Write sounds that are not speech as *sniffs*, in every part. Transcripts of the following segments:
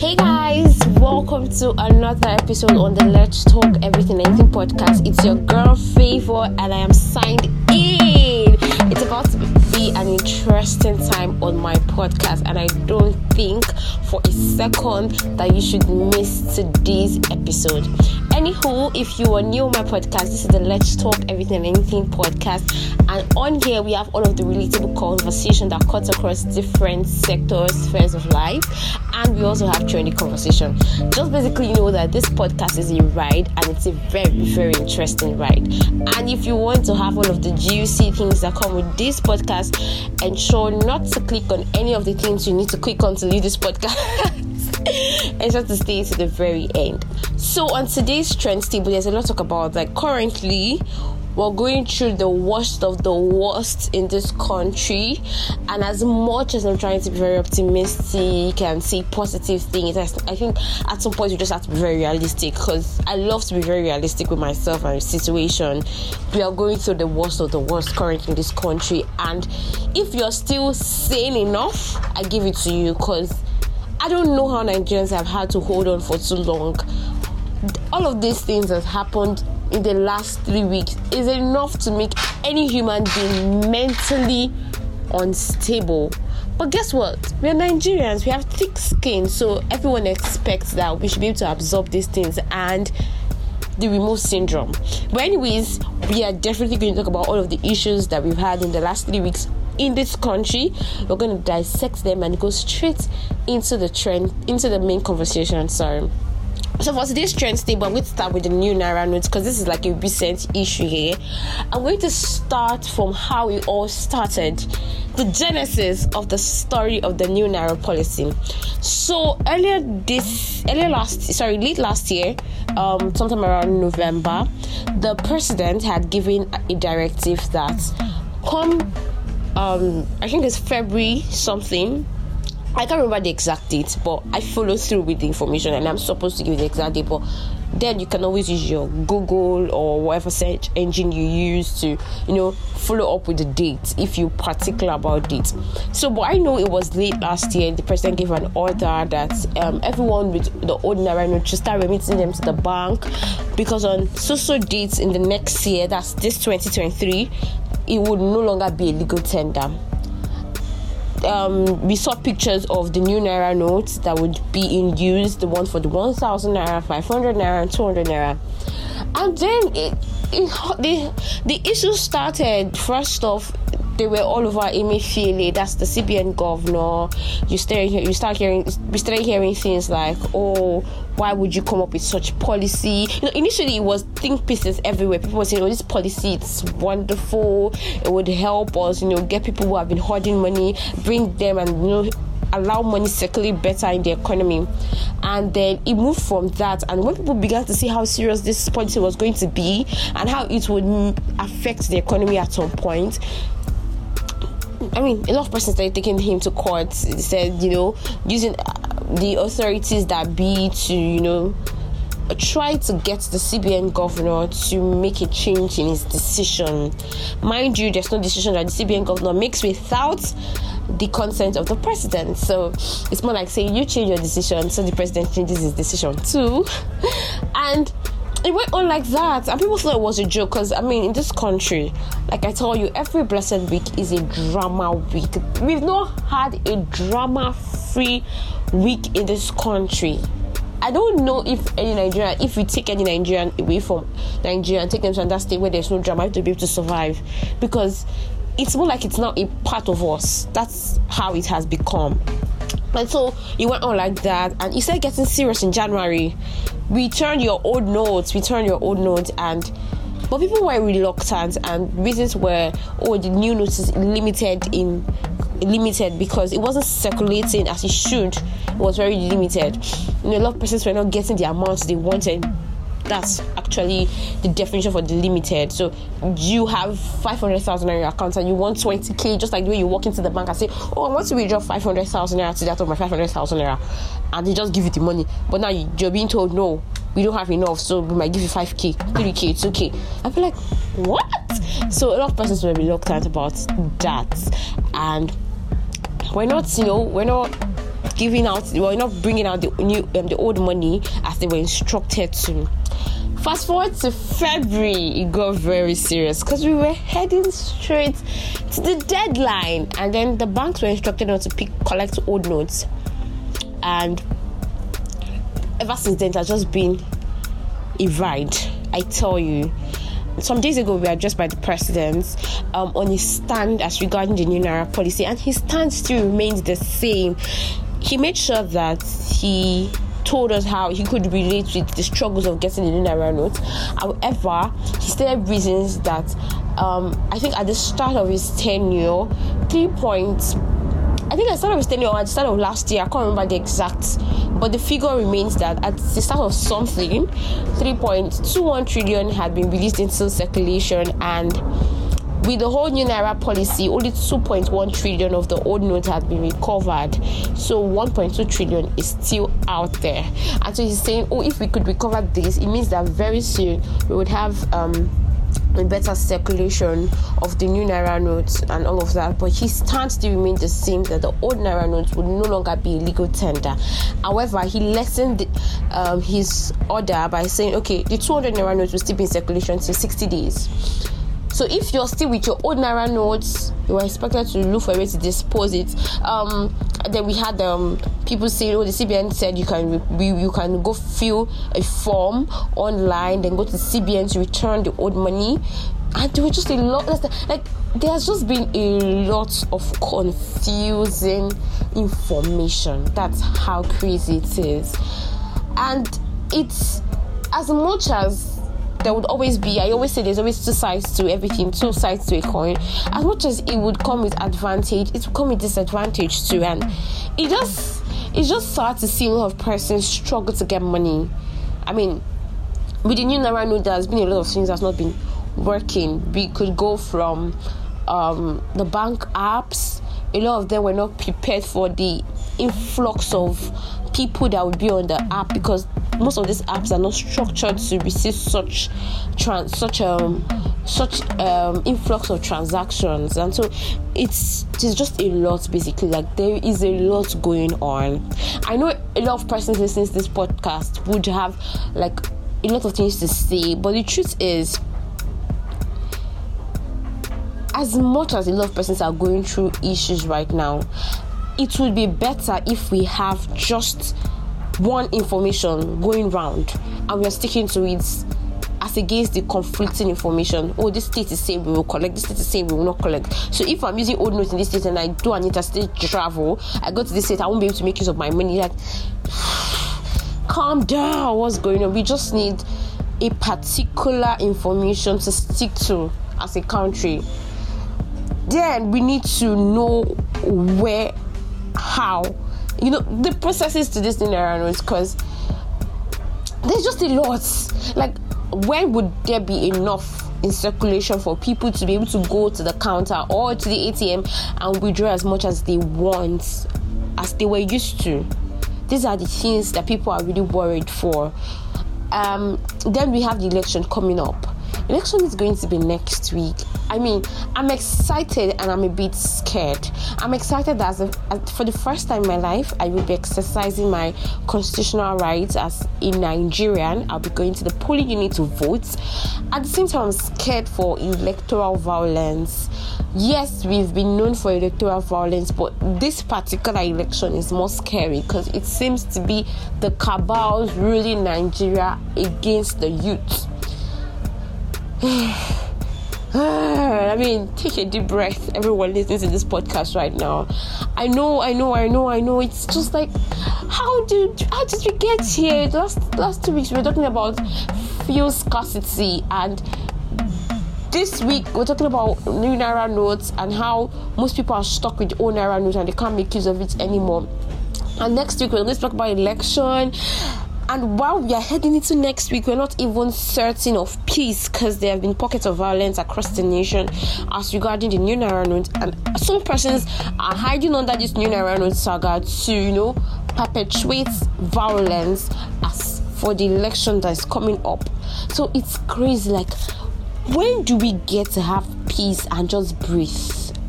Hey guys, welcome to another episode on the Let's Talk Everything Anything podcast. It's your girl Favor, and I am signed in. It's about to be an interesting time on my podcast, and I don't think for a second that you should miss today's episode. Anywho, if you are new on my podcast, this is the Let's Talk Everything Anything podcast, and on here we have all of the relatable conversation that cuts across different sectors, spheres of life, and we also have trendy conversation. Just basically you know that this podcast is a ride, and it's a very, very interesting ride. And if you want to have all of the juicy things that come with this podcast, ensure not to click on any of the things you need to click on to leave this podcast. *laughs* ensure to stay to the very end. So on today's trends table, there's a lot to talk about. Like currently, we're going through the worst of the worst in this country, and as much as I'm trying to be very optimistic and see positive things, I, think at some point you just have to be very realistic. Because I love to be very realistic with myself and situation. We are going through the worst of the worst currently in this country, and if you're still sane enough, I give it to you. Because I don't know how Nigerians have had to hold on for too long. All of these things that happened in the last three weeks is enough to make any human being mentally unstable. But guess what? We are Nigerians, we have thick skin, so everyone expects that we should be able to absorb these things and the remote syndrome. But, anyways, we are definitely going to talk about all of the issues that we've had in the last three weeks in this country. We're going to dissect them and go straight into the trend, into the main conversation. Sorry. So for today's trend table, I'm going to start with the new Naira notes because this is like a recent issue here. I'm going to start from how it all started, the genesis of the story of the new Naira policy. So earlier this, earlier last, sorry, late last year, um, sometime around November, the president had given a directive that come um I think it's February something. I can't remember the exact date, but I follow through with the information and I'm supposed to give the exact date. But then you can always use your Google or whatever search engine you use to, you know, follow up with the date if you're particular about dates. So, but I know it was late last year. The president gave an order that um, everyone with the ordinary note should start remitting them to the bank because on so so dates in the next year, that's this 2023, it would no longer be a legal tender. Um, we saw pictures of the new naira notes that would be in use, the one for the 1000 naira, 500 naira, and 200 naira. And then it, it, the, the issue started. First off, they were all over Emefiele, that's the CBN governor. You start you start hearing we started hearing things like, oh, why would you come up with such policy? You know, initially it was think pieces everywhere. People were saying, oh, this policy it's wonderful. It would help us, you know, get people who have been hoarding money, bring them and you know allow money circulate better in the economy. And then it moved from that. And when people began to see how serious this policy was going to be and how it would affect the economy at some point, I mean, a lot of persons started taking him to court. Said, you know, using uh, the authorities that be to, you know, try to get the CBN governor to make a change in his decision. Mind you, there's no decision that the CBN governor makes without the consent of the president. So it's more like saying you change your decision, so the president changes his decision too. *laughs* And it went on like that, and people thought it was a joke. Because I mean, in this country, like I told you, every blessed week is a drama week. We've not had a drama-free week in this country. I don't know if any Nigerian, if we take any Nigerian away from Nigeria and take them to another state where there's no drama to be able to survive, because it's more like it's not a part of us. That's how it has become. And so it went on like that, and it started getting serious in January. Return your old notes, return your old notes, and but people were reluctant, and reasons were oh the new notes is limited in limited because it wasn't circulating as it should. It was very limited. You know, a lot of persons were not getting the amounts they wanted that's actually the definition for the limited. So you have 500,000 in your account and you want 20k, just like the way you walk into the bank and say, Oh, I want to withdraw 500,000 naira to that of my 500,000 naira, and they just give you the money. But now you're being told, No, we don't have enough, so we might give you 5k, 3k, 2k. I feel like, What? So a lot of persons were reluctant about that, and we're not, you know, we're not giving out, were not bringing out the new um, the old money as they were instructed to. Fast forward to February, it got very serious because we were heading straight to the deadline, and then the banks were instructed not to pick collect old notes, and ever since then, it has just been a ride. I tell you. Some days ago, we were addressed by the president um, on his stand as regarding the new Naira policy, and his stand still remains the same. He made sure that he told us how he could relate with the struggles of getting the Naira note. However, he stated reasons that um, I think at the start of his tenure, three points. I think I started his tenure at the start of last year. I can't remember the exact, but the figure remains that at the start of something, 3.21 trillion had been released into circulation and with the whole new naira policy only 2.1 trillion of the old notes had been recovered. So 1.2 trillion is still out there. And so he's saying oh if we could recover this it means that very soon we would have um a better circulation of the new naira notes and all of that. But his stance still remained the same that the old naira notes would no longer be legal tender. However he lessened um, his order by saying okay the 200 naira notes will still be in circulation till 60 days so if you're still with your old naira notes, you are expected to look for a way to dispose it. Um, then we had um, people saying, "Oh, the CBN said you can re- you can go fill a form online, then go to CBN to return the old money." And there was just a lot. Like there's just been a lot of confusing information. That's how crazy it is, and it's as much as there would always be i always say there's always two sides to everything two sides to a coin. As much as it would come with advantage it would come with disadvantage too. And it just it's just sad to see a lot of persons struggle to get money. I mean with the new naira there's been a lot of things that's not been working. We could go from um, the bank apps. A lot of them were not prepared for the influx of people that would be on the app because most of these apps are not structured to receive such trans such um such um influx of transactions. And so it's it's just a lot basically. Like there is a lot going on. I know a lot of persons listening to this podcast would have like a lot of things to say but the truth is as much as a lot of persons are going through issues right now it would be better if we have just one information going round and we're sticking to it as against the conflicting information. Oh, this state is saying we will collect, this state is saying we will not collect. So if I'm using old notes in this state and I do an interstate travel, I go to this state, I won't be able to make use of my money. Like, *sighs* calm down, what's going on? We just need a particular information to stick to as a country. Then we need to know where, how, you know the processes to this thing around because there's just a lot. Like when would there be enough in circulation for people to be able to go to the counter or to the ATM and withdraw as much as they want as they were used to? These are the things that people are really worried for. Um, then we have the election coming up. Election is going to be next week I mean, I'm excited and I'm a bit scared. I'm excited that as, a, as for the first time in my life, I will be exercising my constitutional rights as a Nigerian. I'll be going to the polling unit to vote. At the same time, I'm scared for electoral violence. Yes, we've been known for electoral violence, but this particular election is more scary because it seems to be the cabals ruling Nigeria against the youth. *sighs* *sighs* Ah, I mean, take a deep breath. Everyone listening to this podcast right now. I know, I know, I know, I know. It's just like, how did how did we get here? Last last two weeks we were talking about fuel scarcity, and this week we're talking about new naira notes and how most people are stuck with old naira notes and they can't make use of it anymore. And next week we're going to talk about election and while we are heading into next week, we're not even certain of peace because there have been pockets of violence across the nation as regarding the new Naira note. And some persons are hiding under this new Naira note saga to, you know, perpetuate violence as for the election that is coming up. So it's crazy. Like, when do we get to have peace and just breathe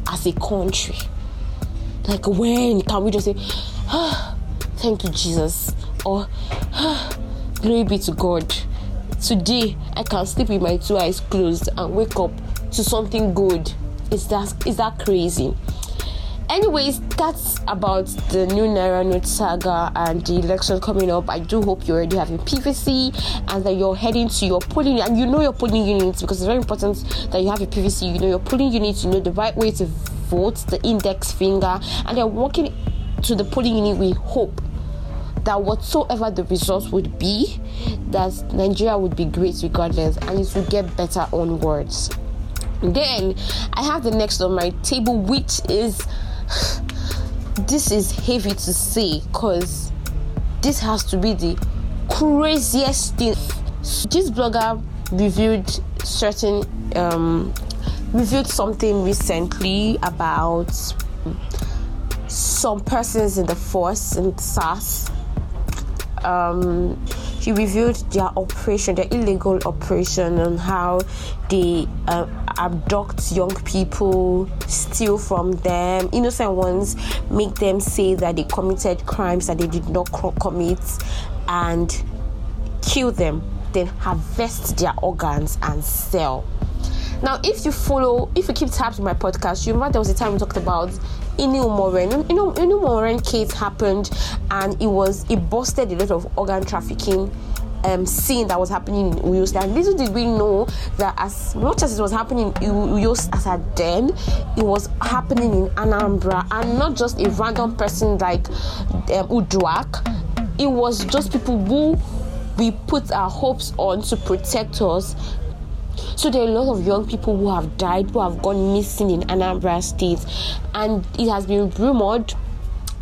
as a country? Like, when can we just say, ah, thank you, Jesus. Or, *sighs* glory be to God. Today, I can sleep with my two eyes closed and wake up to something good. Is that is that crazy? anyways that's about the new naira note saga and the election coming up i do hope you already have a pvc and that you're heading to your polling and you know your polling units because it's very important that you have your pvc you know your polling units you know the right way to vote the index finger and they're walking to the polling unit with hope that whatsoever the results would be that nigeria would be great regardless and it will get better onwards then i have the next on my table which is *sighs* this is heavy to say because this has to be the craziest thing. This blogger reviewed certain um, reviewed something recently about some persons in the force in SARS. Um, he revealed their operation, their illegal operation, and how they uh, abduct young people, steal from them, innocent ones, make them say that they committed crimes that they did not commit, and kill them, then harvest their organs and sell. Now, if you follow, if you keep tabs on my podcast, you remember there was a time we talked about Ini Umoren. You know, Ini Umoren case happened, and it was it busted a lot of organ trafficking um, scene that was happening in Uyo State. And little did we know that as much as it was happening in Uyo as a den, it was happening in Anambra, and not just a random person like um, Uduak. It was just people who we put our hopes on to protect us. So there are a lot of young people who have died, who have gone missing in Anambra State, and it has been rumored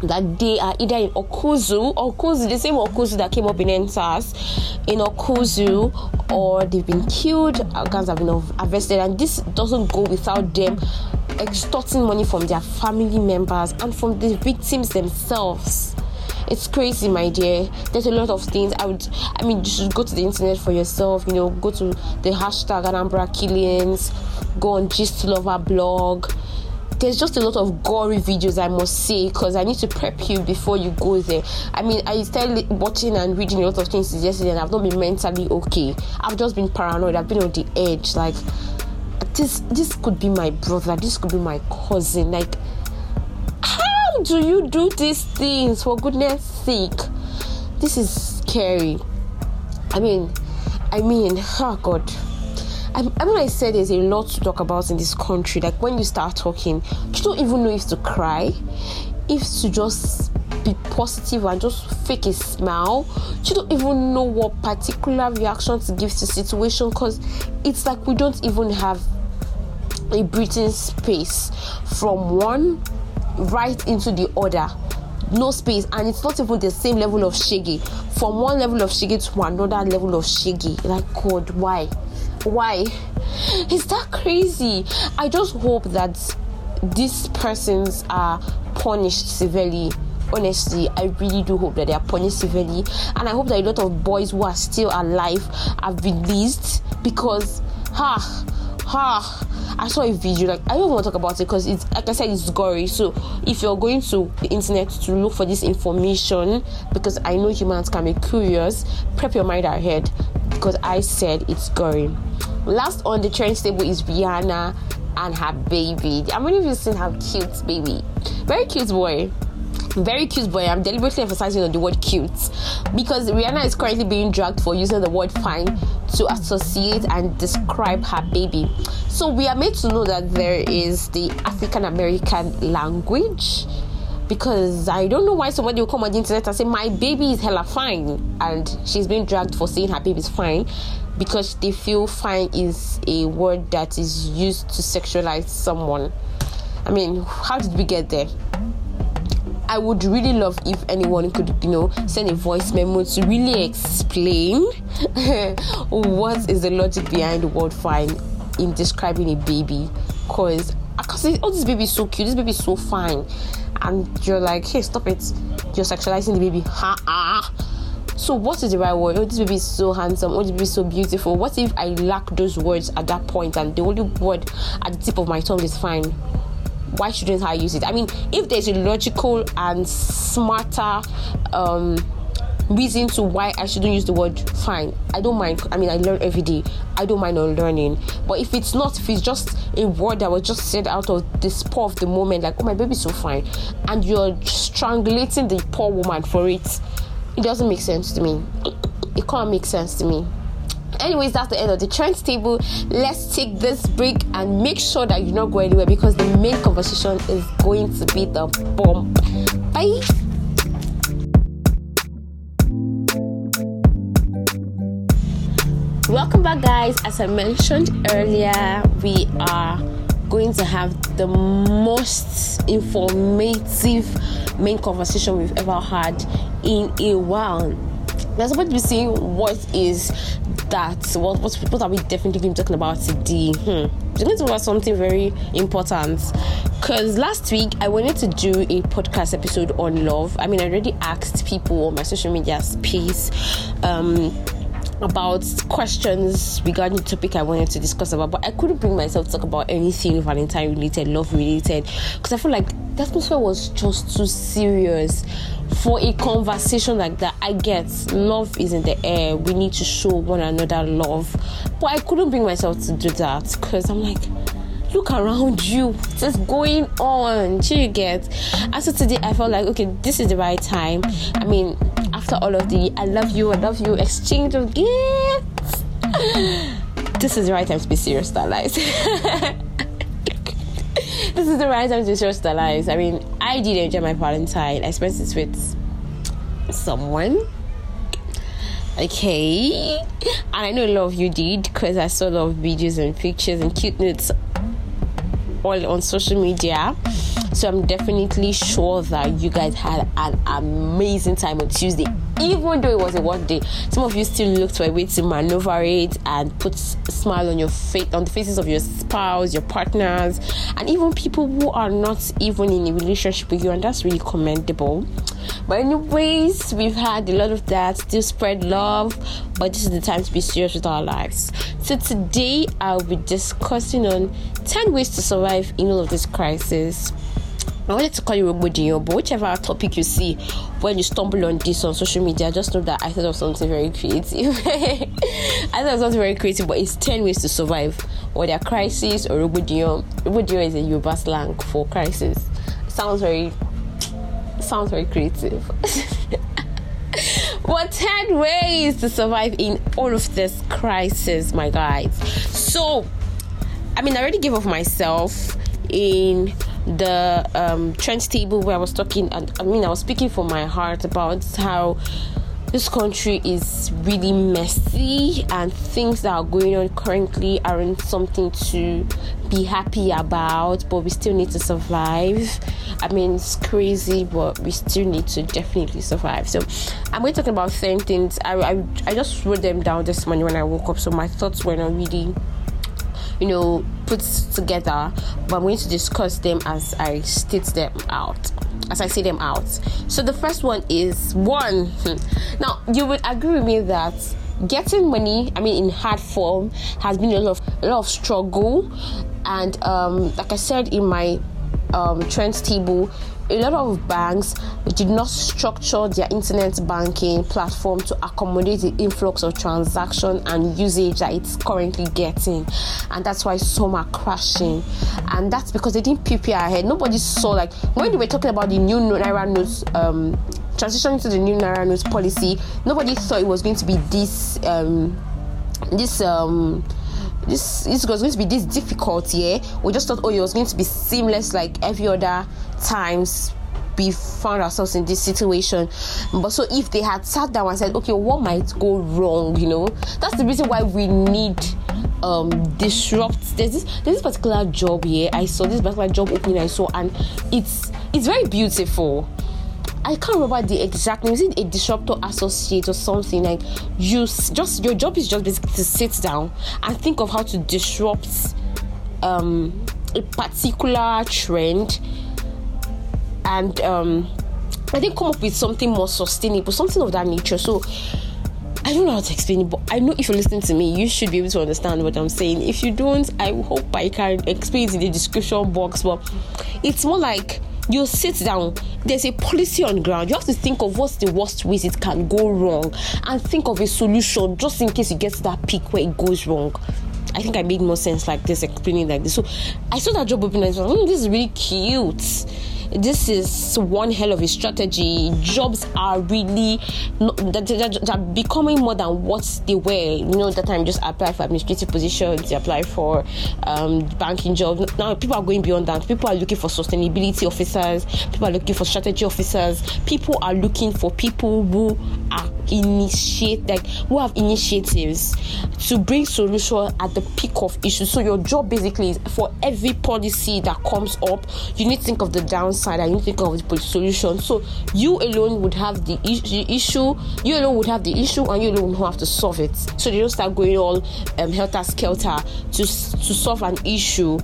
that they are either in Awkuzu, Awkuzu, the same Awkuzu that came up in EndSARS, in Awkuzu, or they've been killed, uh, guns have been arrested, and this doesn't go without them extorting money from their family members and from the victims themselves. It's crazy, my dear. There's a lot of things. I would, I mean, you should go to the internet for yourself. You know, go to the hashtag Anambra Killings, go on Gist Lover blog there's just a lot of gory videos I must say because I need to prep you before you go there. I mean, I started watching and reading a lot of things yesterday, and I've not been mentally okay. I've just been paranoid. I've been on the edge. Like this, this could be my brother. This could be my cousin. Like, do you do these things? For goodness' sake, this is scary. I mean, I mean, oh God. I, I mean, I said there's a lot to talk about in this country. Like when you start talking, you don't even know if to cry, if to just be positive and just fake a smile. You don't even know what particular reaction to give to the situation because it's like we don't even have a breathing space from one right into the other no space. And it's not even the same level of shaggy from one level of shaggy to another level of shaggy like god why? Why? Is that crazy? I just hope that these persons are punished severely. Honestly i really do hope that they are punished severely. And i hope that a lot of boys who are still alive are released. Because ha ha i saw a video like i don't want to talk about it because it's like i said it's gory so if you're going to the internet to look for this information because i know humans can be curious prep your mind ahead because I said it's gory. Last on the trend table is Rihanna and her baby. How many of you seen her cute baby? Very cute boy. Very cute boy. I'm deliberately emphasizing on the word cute because Rihanna is currently being dragged for using the word fine to associate and describe her baby. So we are made to know that there is the African American language because I don't know why somebody will come on the internet and say my baby is hella fine and she's being dragged for saying her baby is fine because they feel fine is a word that is used to sexualize someone. I mean, how did we get there? I would really love if anyone could, you know, send a voice memo to really explain *laughs* what is the logic behind the word fine in describing a baby. Because oh, this baby is so cute, this baby is so fine and you're like, hey, stop it. You're sexualizing the baby. Ha ah. So what is the right word? Oh, this baby is so handsome. Oh, this baby is so beautiful. What if I lack those words at that point and the only word at the tip of my tongue is fine? Why shouldn't I use it? I mean, if there's a logical and smarter um reason to why I shouldn't use the word fine. I don't mind. I mean, I learn every day. I don't mind on learning. But if it's not, if it's just a word that was just said out of the spur of the moment, like, oh, my baby's so fine, and you're strangulating the poor woman for it, it doesn't make sense to me. It can't make sense to me anyways that's the end of the trends table let's take this break and make sure that you're not going anywhere because the main conversation is going to be the bomb bye Welcome back, guys. As I mentioned earlier, we are going to have the most informative main conversation we've ever had in a while. We're supposed to be seeing what is that, what, what, what are we definitely going to be talking about today? Hmm. We're going to talk about something very important because last week I wanted to do a podcast episode on love. I mean, I already asked people on my social media space. Um, about questions regarding the topic I wanted to discuss about, but I couldn't bring myself to talk about anything Valentine related, love related, because I feel like the atmosphere was just too serious for a conversation like that. I get love is in the air, we need to show one another love, but I couldn't bring myself to do that because I'm like, look around you what's going on? Do you get? And so today i felt like okay this is the right time. I mean after all of the I love you, I love you exchange of gifts, *laughs* this is the right time to be serious, lives. *laughs* this is the right time to be serious, lives. I mean, I did enjoy my Valentine. I spent it with someone. Okay, and I know a lot of you did because I saw a lot of videos and pictures and cute notes all on social media. So I'm definitely sure that you guys had an amazing time on Tuesday, even though it was a work day. Some of you still looked for a way to maneuver it and put a smile on your face, on the faces of your spouse, your partners, and even people who are not even in a relationship with you, and that's really commendable. But anyways, we've had a lot of that. Still spread love, but this is the time to be serious with our lives. So today I'll be discussing on 10 ways to survive in all of this crisis. I wanted to call you rogbodiyan, but whichever topic you see when you stumble on this on social media, just know that I thought of something very creative. *laughs* I thought of something very creative, but it's 10 ways to survive, whether crisis or rogbodiyan. rogbodiyan is a Yoruba slang for crisis. Sounds very sounds very creative. *laughs* what 10 ways to survive in all of this crisis, my guys. So, I mean, I already gave of myself in the um, trend table where I was talking, and I mean, I was speaking from my heart about how this country is really messy and things that are going on currently aren't something to be happy about but we still need to survive. I mean it's crazy but we still need to definitely survive. So i'm going to talk about 10 things. I, I, I just wrote them down this morning when i woke up so my thoughts were not really you know put together but i'm going to discuss them as i state them out as I say them out. So the first one is one. *laughs* Now you would agree with me that getting money, I mean in hard form, has been a lot of a lot of struggle, and um, like I said in my um, trends table, a lot of banks did not structure their internet banking platform to accommodate the influx of transaction and usage that it's currently getting. And that's why some are crashing. And that's because they didn't prepare ahead. Nobody saw like when they were talking about the new naira notes um, transitioning to the new naira notes policy nobody thought it was going to be this um, this um this this was going to be this difficult yeah? We just thought oh it was going to be seamless like every other times we found ourselves in this situation. But so if they had sat down and said okay what might go wrong you know? That's the reason why we need um disrupt. There's this there's this particular job here i saw this particular job opening i saw and it's it's very beautiful I can't remember the exact name. Is it a disruptor associate or something? Like you just your job is just basically to sit down and think of how to disrupt um, a particular trend and um, I think come up with something more sustainable, something of that nature. So I don't know how to explain it, but I know if you're listening to me, you should be able to understand what I'm saying. If you don't, I hope I can explain it in the description box. But it's more like you sit down there's a policy on ground. You have to think of what's the worst ways it can go wrong and think of a solution just in case you get to that peak where it goes wrong. I think I made more sense like this, explaining like this. So I saw that job opening and I was like, mm, this is really cute this is one hell of a strategy. Jobs are really not, they're, becoming more than what they were. You know, that time just apply for administrative positions, apply for um, banking jobs. Now people are going beyond that. People are looking for sustainability officers. People are looking for strategy officers. People are looking for people who are initiate like who have initiatives to bring solution at the peak of issues. So your job basically is for every policy that comes up, you need to think of the downside and you think of the solution. So you alone would have the, the issue, you alone would have the issue, and you alone would have to solve it. So they don't start going all um, helter skelter to to solve an issue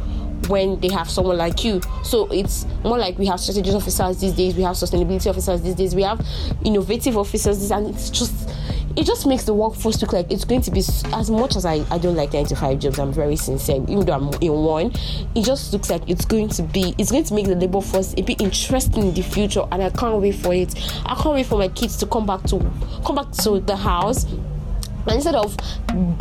when they have someone like you. So it's more like we have strategy officers these days, we have sustainability officers these days, we have innovative officers, and it's just it just makes the workforce look like it's going to be as much as I, I don't like 95 jobs i'm very sincere even though i'm in one it just looks like it's going to be it's going to make the labor force a bit interesting in the future and i can't wait for it. I can't wait for my kids to come back to come back to the house instead of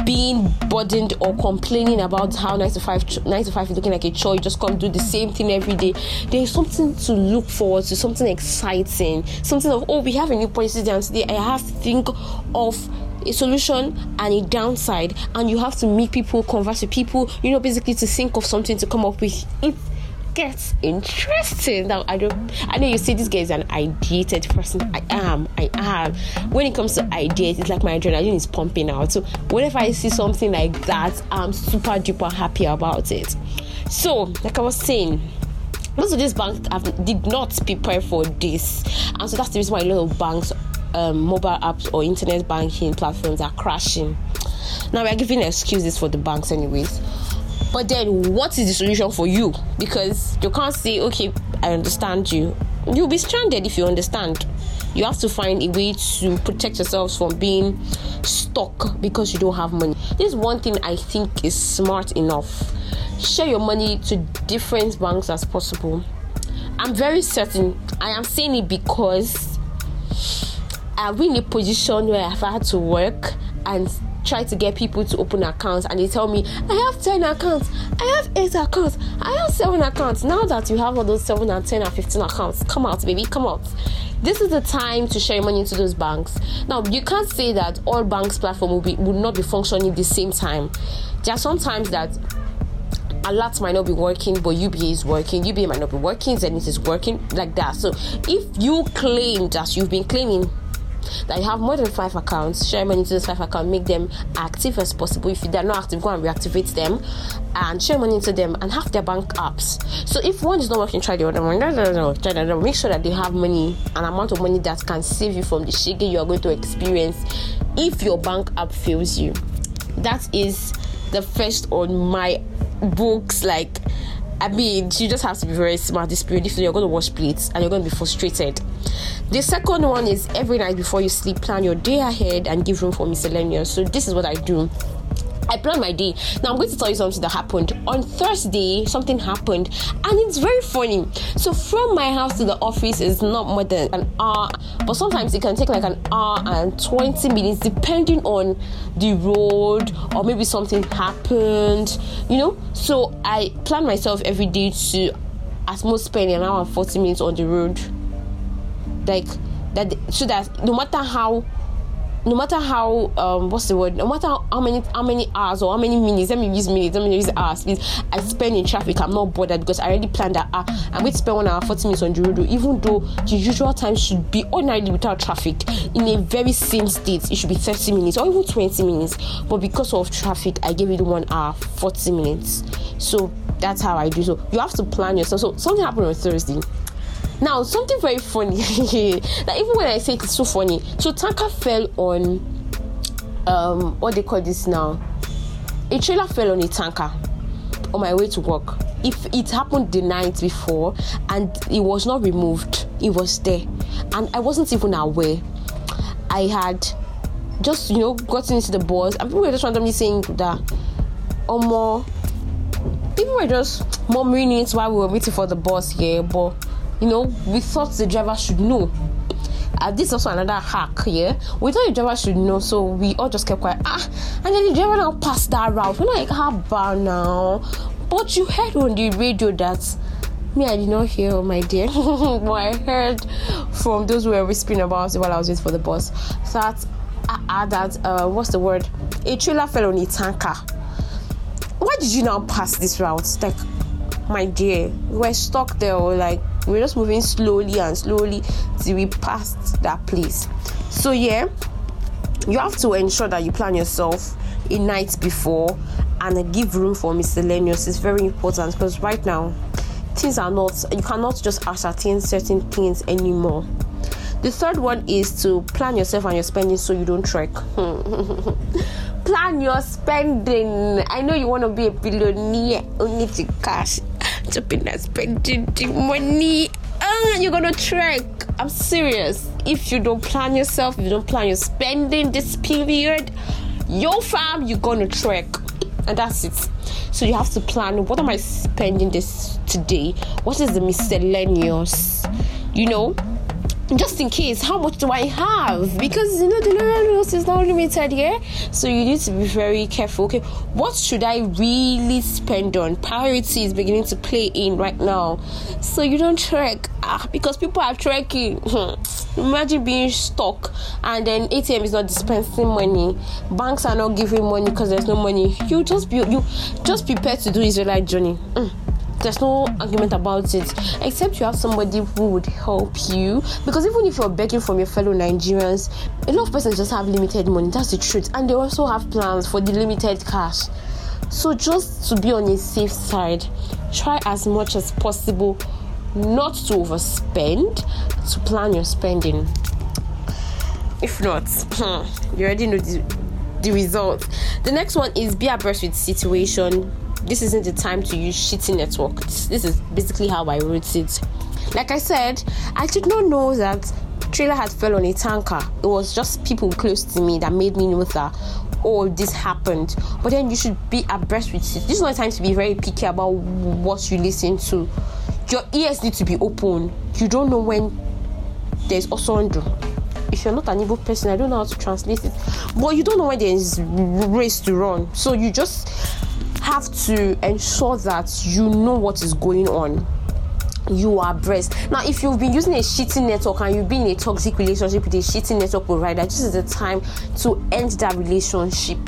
being burdened or complaining about how 9 to 5 9 to 5 is looking like a chore you just come do the same thing every day there's something to look forward to something exciting something of oh we have a new policy down today i have to think of a solution and a downside and you have to meet people converse with people you know basically to think of something to come up with. It gets interesting. Now I don't I know you see this guy is an ideated person. I am, I am. When it comes to ideas, it's like my adrenaline is pumping out. So whenever I see something like that, I'm super duper happy about it. So, like I was saying, most of these banks have, did not prepare for this, and so that's the reason why a lot of banks, um, mobile apps, or internet banking platforms are crashing. Now we're giving excuses for the banks, anyways. But then, what is the solution for you? Because you can't say, okay, I understand you. You'll be stranded if you understand. You have to find a way to protect yourselves from being stuck because you don't have money. This is one thing I think is smart enough. Share your money to different banks as possible. I'm very certain. I am saying it because I've been in a position where I've had to work and try to get people to open accounts and they tell me I have 10 accounts, I have 8 accounts, I have 7 accounts. Now that you have all those 7 and 10 and 15 accounts, come out, baby, come out. This is the time to share money into those banks. Now, you can't say that all banks platform will be will not be functioning the same time. There are some times that a lot might not be working, but UBA is working. UBA might not be working, Zenith is working, like that. So if you claim that you've been claiming that you have more than five accounts, share money into those five accounts, make them active as possible. If they're not active, go and reactivate them and share money into them and have their bank apps. So if one is not working, try the other one. Try the other one. Make sure that they have money, an amount of money that can save you from the shaking you are going to experience if your bank app fails you. That is the first on my books like I mean, you just have to be very smart this period if you're going to wash plates and you're going to be frustrated. The second one is every night before you sleep, plan your day ahead and give room for miscellaneous. So, this is what I do. I plan my day. Now I'm going to tell you something that happened on Thursday. Something happened, and it's very funny. So from my house to the office is not more than an hour, but sometimes it can take like an hour and twenty minutes, depending on the road or maybe something happened. You know. So I plan myself every day to at most spend an hour and forty minutes on the road, like that, so that no matter how no matter how um what's the word? No matter how many how many hours or how many minutes let me use minutes let me use hours please i spend in traffic i'm not bothered because i already planned that uh, i'm going to spend one hour 40 minutes on the even though the usual time should be ordinarily without traffic. In a very same state it should be 30 minutes or even 20 minutes. But because of traffic i gave it one hour 40 minutes. So that's how i do. So you have to plan yourself. So something happened on thursday now, something very funny. *laughs* that even when I say it, it's so funny, so tanker fell on um what they call this now. A trailer fell on a tanker on my way to work. If it happened the night before and it was not removed, it was there, and I wasn't even aware. I had just you know gotten into the bus and people were just randomly saying that or more people were just murmuring it while we were waiting for the bus here but you know we thought the driver should know. Uh, this is also another hack yeah we thought the driver should know so we all just kept quiet. Ah and then the driver now passed that route. We're like how about now. But you heard on the radio that me i did not hear my dear. *laughs* But i heard from those who were whispering about it while i was waiting for the bus that uh, uh, that uh, what's the word? A trailer fell on a tanker. Why did you now pass this route? Like my dear we were stuck there like we are just moving slowly and slowly till we passed that place. So yeah you have to ensure that you plan yourself a night before and give room for miscellaneous. It's very important because right now things are not you cannot just ascertain certain things anymore. The third one is to plan yourself and your spending so you don't trek. *laughs* Plan your spending. I know you want to be a billionaire only to cash be not spending money. Uh, you're gonna trek i'm serious. If you don't plan yourself if you don't plan your spending this period your fam you're gonna trek and that's it. So you have to plan what am I spending this today? What is the miscellaneous? You know, just in case how much do i have? Because you know the loan is not limited here. So you need to be very careful okay? What should i really spend on? Priority is beginning to play in right now. So you don't trek. Ah, because people are trekking. Imagine being stuck and then atm is not dispensing money. Banks are not giving money because there's no money. You just be you just prepare to do israelite journey. Mm there's no argument about it except you have somebody who would help you. Because even if you're begging from your fellow nigerians a lot of persons just have limited money that's the truth. And they also have plans for the limited cash. So just to be on a safe side try as much as possible not to overspend to plan your spending. If not hmm, you already know the, the result. The next one is be abreast with situation this isn't the time to use shitty network. This is basically how I wrote it. Like I said, I did not know that trailer had fell on a tanker. It was just people close to me that made me know that all this happened. But then you should be abreast with it. This is not time to be very picky about what you listen to. Your ears need to be open. You don't know when there's osondo. If you're not an evil person, I don't know how to translate it. But you don't know when there's race to run. So you just have to ensure that you know what is going on you are abreast. Now, if you've been using a shitty network and you've been in a toxic relationship with a shitty network provider, this is the time to end that relationship.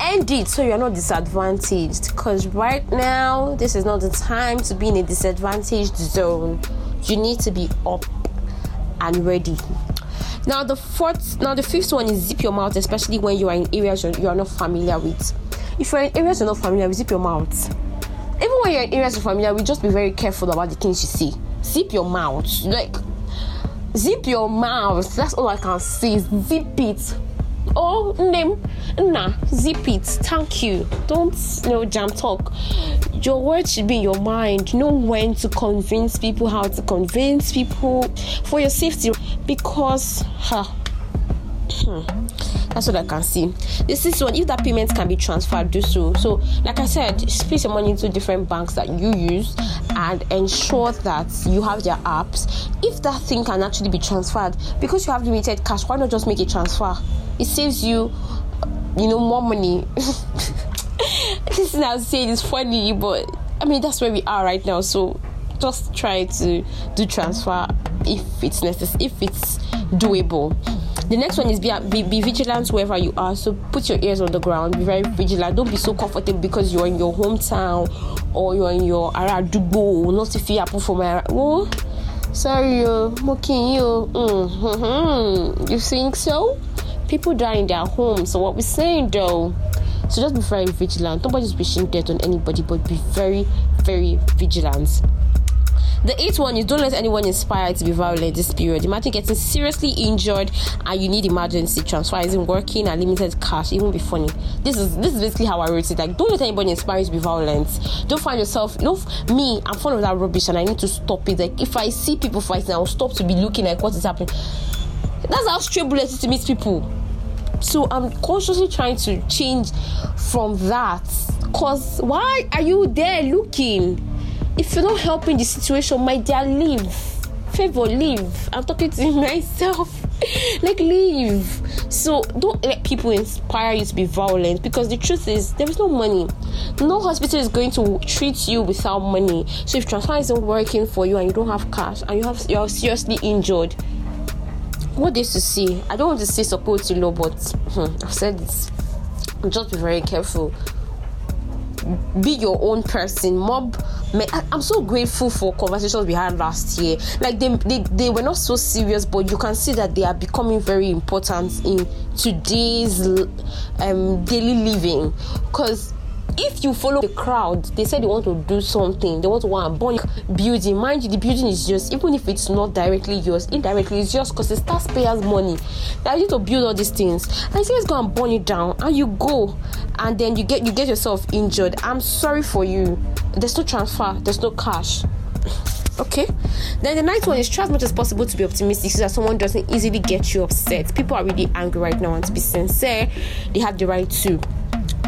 End it so you're not disadvantaged. Because right now, this is not the time to be in a disadvantaged zone. You need to be up and ready. Now, the fourth, now the fifth one is zip your mouth, especially when you are in areas you are not familiar with if you're in areas you're not familiar with, zip your mouth. Even when you're in areas you're familiar with, just be very careful about the things you see. Zip your mouth. Like, zip your mouth. That's all I can say. Zip it. Oh, name, nah, zip it. Thank you. Don't you know jam talk. Your words should be in your mind. Know when to convince people, how to convince people for your safety. Because, huh, hmm that's what I can see. This is one. If that payment can be transferred, do so. So, like I said, split your money into different banks that you use and ensure that you have their apps. If that thing can actually be transferred, because you have limited cash, why not just make a transfer? It saves you, you know, more money. *laughs* this is I'm saying is funny, but I mean that's where we are right now. So just try to do transfer if it's necessary, if it's doable the next one is be, be, be vigilant wherever you are. So put your ears on the ground. Be very vigilant. Don't be so comfortable because you're in your hometown or you're in your aradugo. Not if you happen for my oh, sorry, yo, mocking you. Mm-hmm. You think so? People die in their homes. So what we're saying though. So just be very vigilant. Nobody's wishing death on anybody, but be very, very vigilant. The eighth one is don't let anyone inspire to be violent this period. Imagine getting seriously injured and you need emergency transfer isn't working and limited cash. It won't be funny. This is this is basically how I wrote it. Like don't let anybody inspire you to be violent. Don't find yourself. You know, me, I'm fond of that rubbish and I need to stop it. Like if I see people fighting, I'll stop to be looking like what is happening. That's how straight bullets to meet people. So I'm consciously trying to change from that. Cause why are you there looking? If you're not helping the situation, my dear, leave. Favor, leave. I'm talking to *laughs* myself. like leave. So don't let people inspire you to be violent because the truth is there is no money. No hospital is going to treat you without money. So if transfer isn't working for you and you don't have cash and you have you're seriously injured, what is to say? I don't want to say support to law, but hmm, I've said this. Just be very careful. Be your own person. Mob. I'm so grateful for conversations we had last year. Like they, they, they were not so serious, but you can see that they are becoming very important in today's um, daily living. Because if you follow the crowd, they say they want to do something, they want to want a burn building. Mind you, the building is just even if it's not directly yours, indirectly it's just because it's taxpayers' money. They need to build all these things. And you guys go and burn it down, and you go, and then you get you get yourself injured. I'm sorry for you. There's no transfer, there's no cash. *sniffs* Okay. Then the ninth one is try as much as possible to be optimistic so that someone doesn't easily get you upset. People are really angry right now, and to be sincere, they have the right to.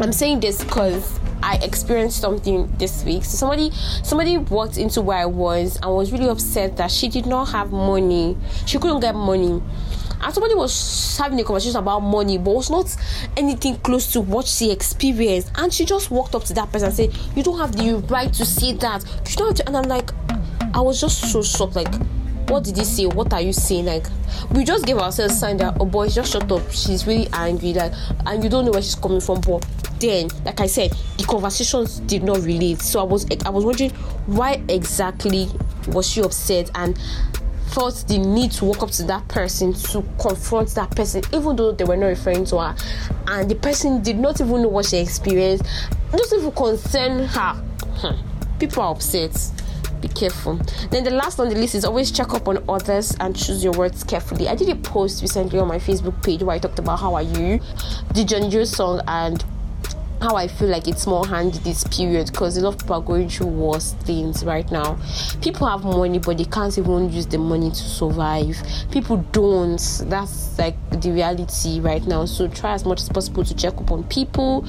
I'm saying this because I experienced something this week. So somebody somebody walked into where I was and was really upset that she did not have money. She couldn't get money. And somebody was having a conversation about money, but it was not anything close to what she experienced. And she just walked up to that person and said, You don't have the right to say that. You don't have to and I'm like I was just so shocked, like what did he say? What are you saying? Like, we just gave ourselves a sign that, oh boy, just shut up. She's really angry, like, and you don't know where she's coming from. But then, like I said, the conversations did not relate. So I was, I was wondering why exactly was she upset and felt the need to walk up to that person to confront that person, even though they were not referring to her, and the person did not even know what she experienced. Doesn't even concern her. Hmm. People are upset be careful. Then the last on the list is always check up on others and choose your words carefully. I did a post recently on my Facebook page where I talked about how are you, the John Joe song, and how I feel like it's more handy this period because a lot of people are going through worse things right now. People have money, but they can't even use the money to survive. People don't. That's like the reality right now. So try as much as possible to check up on people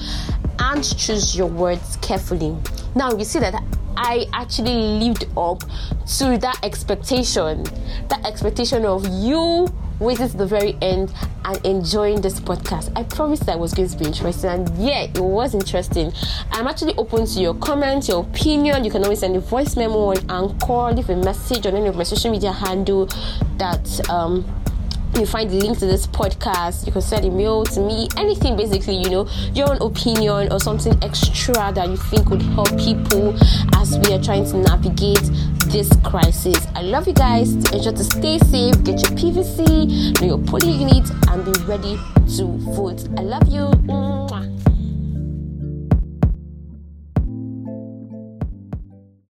and choose your words carefully. Now you see that I actually lived up to that expectation, that expectation of you waiting to the very end and enjoying this podcast. I promised that was going to be interesting, and yeah, it was interesting. I'm actually open to your comments, your opinion. You can always send a voice memo on Anchor, leave a message on any of my social media handle that um you find the link to this podcast you can send a mail to me anything basically you know your own opinion or something extra that you think would help people as we are trying to navigate this crisis. I love you guys. Ensure to stay safe get your pvc know your polling unit and be ready to vote. I love you. Mwah.